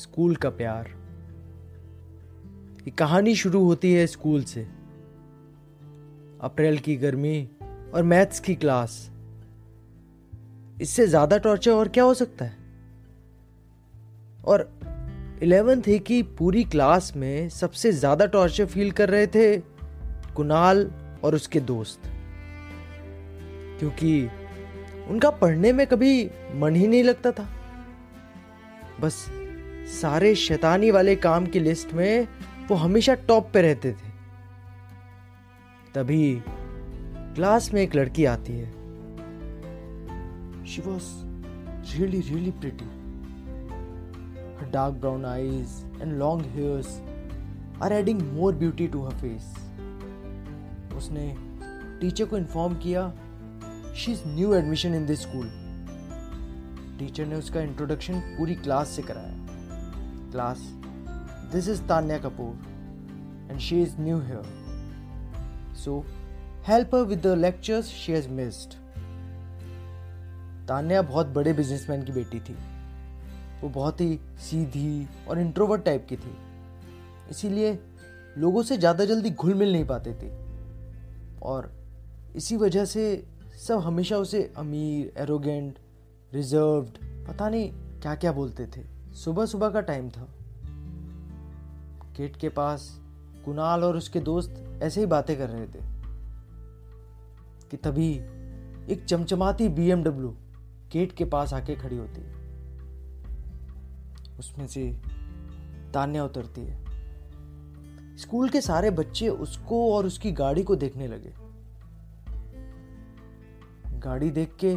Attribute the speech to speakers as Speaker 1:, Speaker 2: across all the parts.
Speaker 1: School का प्यार। ये कहानी शुरू होती है स्कूल से। अप्रैल की गर्मी और मैथ्स की क्लास। इससे ज़्यादा टॉर्चर और क्या हो सकता है? और इलेवेंथ है कि पूरी क्लास में सबसे ज़्यादा टॉर्चर फील कर रहे थे कुणाल और उसके दोस्त। क्योंकि उनका पढ़ने में कभी मन ही नहीं लगता था। बस सारे शैतानी वाले काम की लिस्ट में वो हमेशा टॉप पे रहते थे। तभी क्लास में एक लड़की आती है। She was really really pretty dark brown eyes and long hairs are adding more beauty to her face उसने टीचर को इन्फॉर्म किया she is new admission in this school teacher ने उसका इंट्रोडक्शन पूरी क्लास से कराया। Class this is Tanya Kapoor and she is new here so help her with the lectures she has missed Tanya बहुत बड़े businessman की बेटी थी। वो बहुत ही सीधी और इंट्रोवर्ट टाइप की थी। इसीलिए लोगों से ज़्यादा जल्दी घुल मिल नहीं पाते थे। और इसी वजह से सब हमेशा उसे अमीर एरोगेंट रिजर्व्ड पता नहीं क्या क्या बोलते थे। सुबह सुबह का टाइम था। गेट के पास कुणाल और उसके दोस्त ऐसे ही बातें कर रहे थे कि तभी एक चमचमाती बीएमडब्ल्यू गेट के पास आके खड़ी होती है। उसमें से तान्या उतरती है। स्कूल के सारे बच्चे उसको और उसकी गाड़ी को देखने लगे। गाड़ी देख के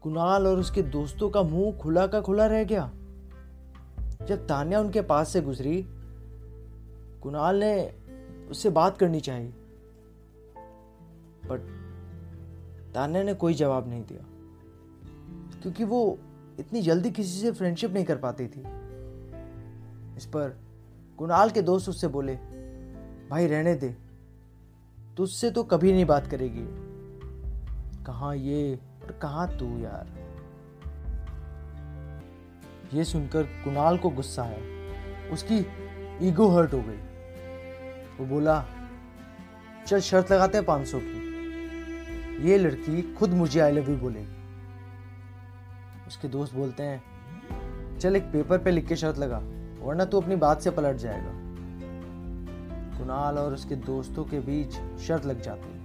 Speaker 1: कुणाल और उसके दोस्तों का मुँह खुला का खुला रह गया। जब तान्या उनके पास से गुजरी, कुणाल ने उससे बात करनी चाहिए। बट तान्या ने कोई जवाब नहीं दिया, क्योंकि वो इतनी जल्दी किसी से फ्रेंडशिप नहीं कर पाती थी। इस पर कुणाल के दोस्त उससे बोले, भाई, रहने दे, तुझसे तो कभी नहीं बात करेगी। कहा ये और कहा तू यार? ये सुनकर कुणाल को गुस्सा आया। उसकी ईगो हर्ट हो गई। वो बोला, चल शर्त लगाते हैं पाँच सौ की। ये लड़की खुद मुझे आई लव यू बोलेगी। उसके दोस्त बोलते हैं, चल एक पेपर पे लिख के शर्त लगा, वरना तू अपनी बात से पलट जाएगा। कुणाल और उसके दोस्तों के बीच शर्त लग जाती। है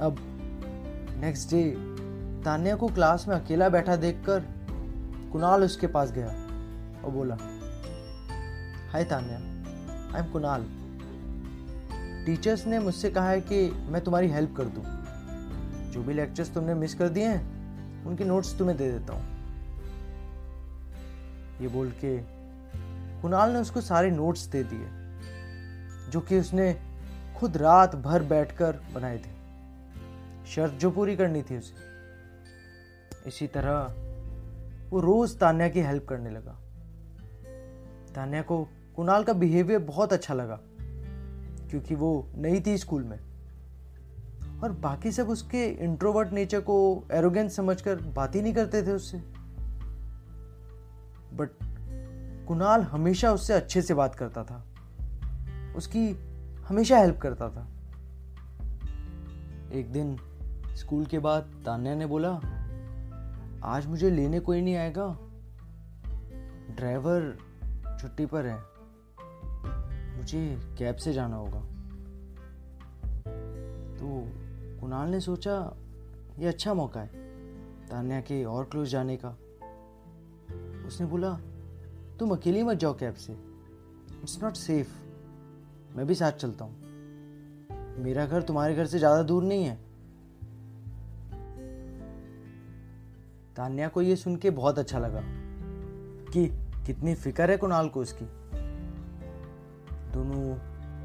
Speaker 1: अब नेक्स्ट डे तान्या को क्लास में अकेला बैठा देखकर कुणाल उसके पास गया और बोला, hi Tanya I am Kunal. Teachers ने मुझसे कहा है कि मैं तुम्हारी हेल्प कर दूँ। जो भी लेक्चर्स तुमने मिस कर दिए हैं, उनके नोट्स तुम्हें दे देता हूँ। ये बोल के कुणाल ने उसको सारे नोट्स दे दिए, जो कि उसने खुद रात भर बैठकर बनाए थे। शर्त जो पूरी करनी थी उसे। इसी तरह वो रोज तान्या की हेल्प करने लगा। तान्या को कुणाल का बिहेवियर बहुत अच्छा लगा, क्योंकि वो नई थी स्कूल में। और बाकी सब उसके इंट्रोवर्ट नेचर को एरोगेंस समझकर बात ही नहीं करते थे उससे। बट कुणाल हमेशा उससे अच्छे से बात करता था। उसकी हमेशा हेल्प करता था। एक दिन स्कूल के बाद तान्या ने बोला आज मुझे लेने कोई नहीं आएगा। ड्राइवर छुट्टी पर है। मुझे कैब से जाना होगा। तो कुणाल ने सोचा, ये अच्छा मौका है, तान्या के और क्लोज जाने का। उसने बोला, तुम अकेली मत जाओ कैब से। इट्स नॉट सेफ़ मैं भी साथ चलता हूँ। मेरा घर तुम्हारे घर से ज़्यादा दूर नहीं है। तान्या को ये सुन के बहुत अच्छा लगा कि कितनी फ़िक्र है कुणाल को उसकी दोनों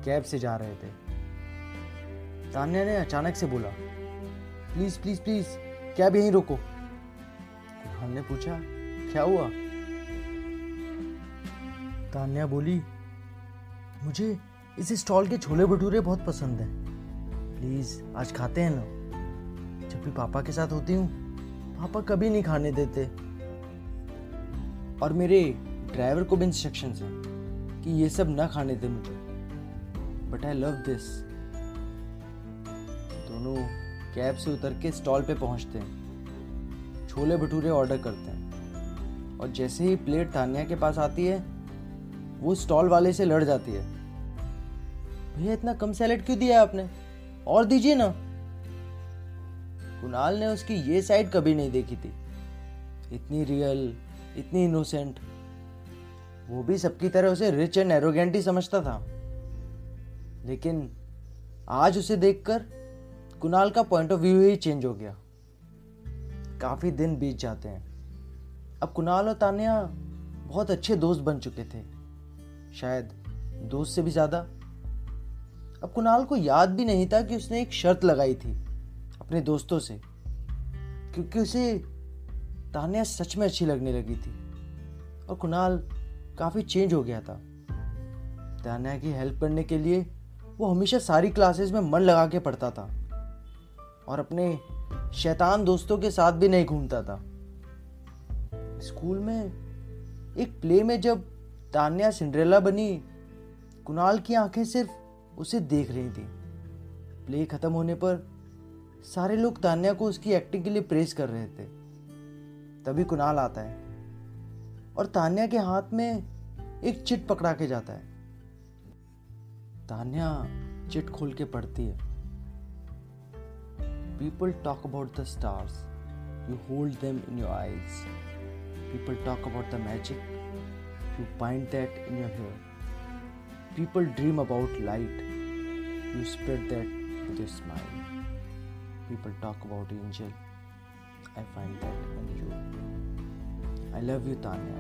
Speaker 1: कैब से जा रहे थे। तान्या ने अचानक से बोला, प्लीज़ प्लीज़ प्लीज़, कैब यहीं रोको। कुणाल ने पूछा, क्या हुआ? तान्या बोली, मुझे इस स्टॉल के छोले भटूरे बहुत पसंद हैं। प्लीज़, आज खाते हैं ना। जब भी पापा के साथ होती हूँ पापा कभी नहीं खाने देते। और मेरे ड्राइवर को भी इंस्ट्रक्शन है कि ये सब ना खाने दे मुझे। बट आई लव दिस दोनों कैब से उतर के स्टॉल पे पहुँचते हैं। छोले भटूरे ऑर्डर करते हैं। और जैसे ही प्लेट तानिया के पास आती है, वो स्टॉल वाले से लड़ जाती है। भैया, इतना कम सैलेड क्यों दिया आपने? और दीजिए ना। कुणाल ने उसकी ये साइड कभी नहीं देखी थी। इतनी रियल इतनी इनोसेंट वो भी सबकी तरह उसे रिच एंड एरोगेंट ही समझता था। लेकिन आज उसे देखकर कुणाल का पॉइंट ऑफ़ व्यू ही चेंज हो गया। काफ़ी दिन बीत जाते हैं। अब कुणाल और तानिया बहुत अच्छे दोस्त बन चुके थे। शायद दोस्त से भी ज़्यादा। अब कुणाल को याद भी नहीं था कि उसने एक शर्त लगाई थी। अपने दोस्तों से, क्योंकि उसे तानिया सच में अच्छी लगने लगी थी। और कुणाल काफ़ी चेंज हो गया था। तानिया की हेल्प करने के लिए वो हमेशा सारी क्लासेस में मन लगा के पढ़ता था। और अपने शैतान दोस्तों के साथ भी नहीं घूमता था। स्कूल में एक प्ले में जब तान्या सिंड्रेला बनी, कुणाल की आँखें सिर्फ़ उसे देख रही थी। प्ले खत्म होने पर सारे लोग तान्या को उसकी एक्टिंग के लिए प्रेस कर रहे थे। तभी कुणाल आता है और तान्या के हाथ में एक चिट पकड़ा के जाता है। तान्या चिट खोल के पढ़ती है। People talk about the stars you hold them in your eyes people talk about the magic you bind that in your hair people dream about light you spread that with your smile people talk about angel I find that in you. I love you, Tanya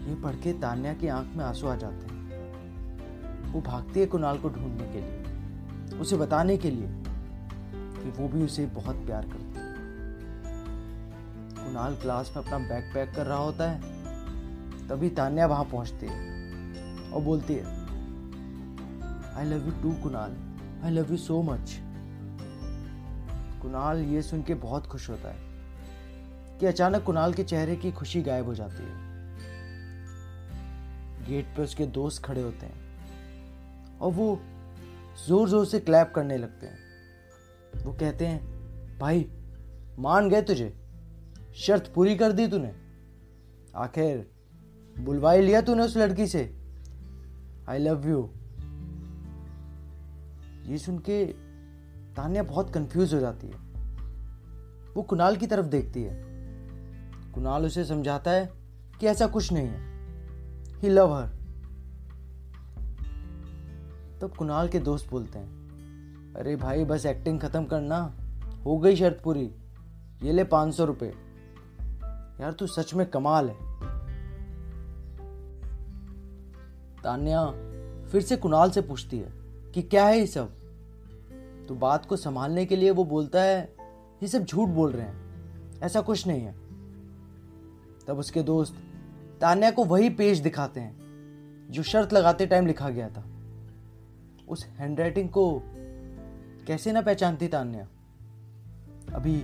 Speaker 1: ये पढ़ के तान्या की आँख में आँसू आ जाते हैं। वो भागती है कुणाल को ढूँढने के लिए उसे बताने के लिए कि वो भी उसे बहुत प्यार करती है। कुणाल क्लास में अपना बैग पैक कर रहा होता है तभी तान्या वहाँ पहुँचती है और बोलती है I love you too Kunal. I love you so much Kunal ये सुन के बहुत खुश होता है कि अचानक कुणाल के चेहरे की खुशी गायब हो जाती है। गेट पे उसके दोस्त खड़े होते हैं और वो ज़ोर ज़ोर से क्लैप करने लगते हैं। वो कहते हैं, भाई, मान गए तुझे। शर्त पूरी कर दी तूने। आखिर बुलवाई लिया तूने उस लड़की से। आई लव यू ये सुन के तान्या बहुत कंफ्यूज हो जाती है। वो कुणाल की तरफ़ देखती है। कुणाल उसे समझाता है कि ऐसा कुछ नहीं है। ही लव हर तब कुणाल के दोस्त बोलते हैं, अरे भाई, बस एक्टिंग खत्म करना। हो गई शर्त पूरी। ये ले पाँच सौ रुपये यार, तू सच में कमाल है। तान्या फिर से कुणाल से पूछती है कि क्या है ये सब? तो बात को संभालने के लिए वो बोलता है, ये सब झूठ बोल रहे हैं। ऐसा कुछ नहीं है। तब उसके दोस्त तान्या को वही पेज दिखाते हैं, जो शर्त लगाते टाइम लिखा गया था। उस हैंडराइटिंग को कैसे ना पहचानती तान्या? अभी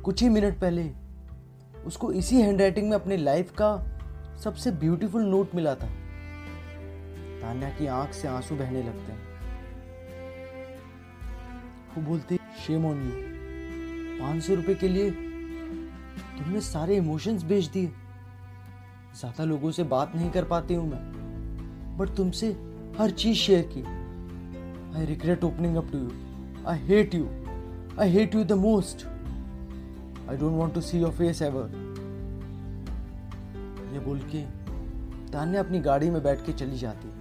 Speaker 1: कुछ ही मिनट पहले उसको इसी हैंडराइटिंग में अपनी लाइफ का सबसे ब्यूटीफुल नोट मिला था। तान्या की आँख से आँसू बहने लगते हैं। वो बोलते शेम ऑन यू पाँच सौ रुपए के लिए तुमने सारे इमोशंस बेच दिए। ज़्यादा लोगों से बात नहीं कर पाती हूँ मैं बट तुमसे हर चीज़ शेयर की। I regret opening up to you I hate you I hate you the most I don't want to see your face ever ये बोल के तान्या अपनी गाड़ी में बैठ के चली जाती है।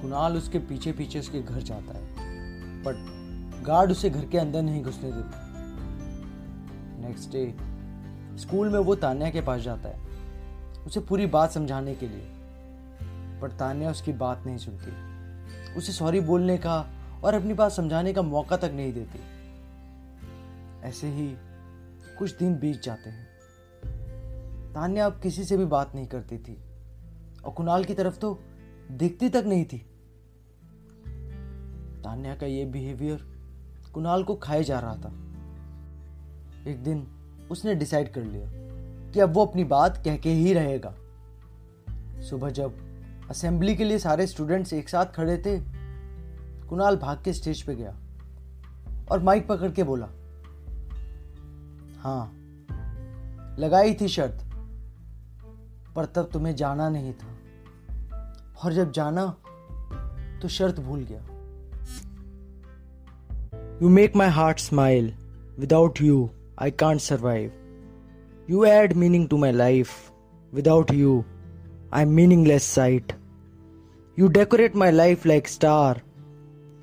Speaker 1: कुणाल उसके पीछे पीछे उसके घर जाता है। बट गार्ड उसे घर के अंदर नहीं घुसने देता। नेक्स्ट डे स्कूल में वो तान्या के पास जाता है, उसे पूरी बात समझाने के लिए। पर तान्या उसकी बात नहीं सुनती। उसे सॉरी बोलने का और अपनी बात समझाने का मौका तक नहीं देती। ऐसे ही कुछ दिन बीत जाते हैं। तान्या अब किसी से भी बात नहीं करती थी। और कुणाल की तरफ़ तो दिखती तक नहीं थी। तान्या का ये बिहेवियर कुणाल को खाए जा रहा था। एक दिन उसने डिसाइड कर लिया कि अब वो अपनी बात कह के ही रहेगा। सुबह जब असेंबली के लिए सारे स्टूडेंट्स एक साथ खड़े थे, कुणाल भाग के स्टेज पे गया और माइक पकड़ के बोला हाँ लगाई थी शर्त, पर तब तुम्हें जाना नहीं था। और जब जाना तो शर्त भूल गया। Make my heart smile without you I can't survive you add meaning to my life without you I am meaningless sight you decorate my life like star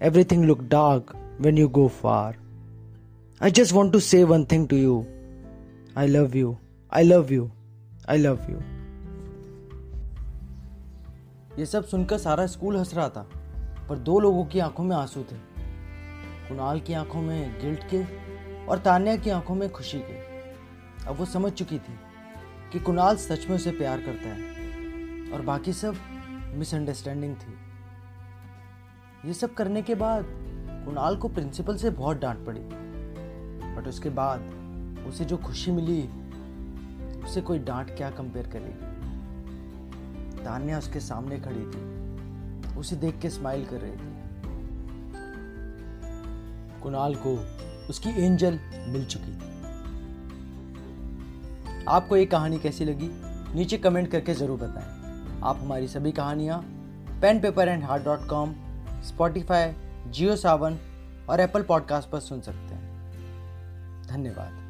Speaker 1: everything look dark when you go far. I just want to say one thing to you. I love you. I love you. I love you. ये सब सुनकर सारा school हंस रहा था, पर दो लोगों की आँखों में आँसू थे कुणाल की आँखों में गिल्ट के और तान्या की आँखों में खुशी के। अब वो समझ चुकी थी कि कुणाल सच में उसे प्यार करता है और बाकी सब मिसअंडरस्टैंडिंग थी। ये सब करने के बाद कुणाल को प्रिंसिपल से बहुत डांट पड़ी। बट उसके बाद उसे जो खुशी मिली, उसे कोई डांट क्या कंपेयर करेगी? तान्या उसके सामने खड़ी थी। उसे देख के स्माइल कर रही थी। कुणाल को उसकी एंजल मिल चुकी थी। आपको ये कहानी कैसी लगी? नीचे कमेंट करके ज़रूर बताएँ। आप हमारी सभी कहानियाँ pen paper and heart dot com Spotify Jio Saavn और एप्पल पॉडकास्ट पर सुन सकते हैं। धन्यवाद।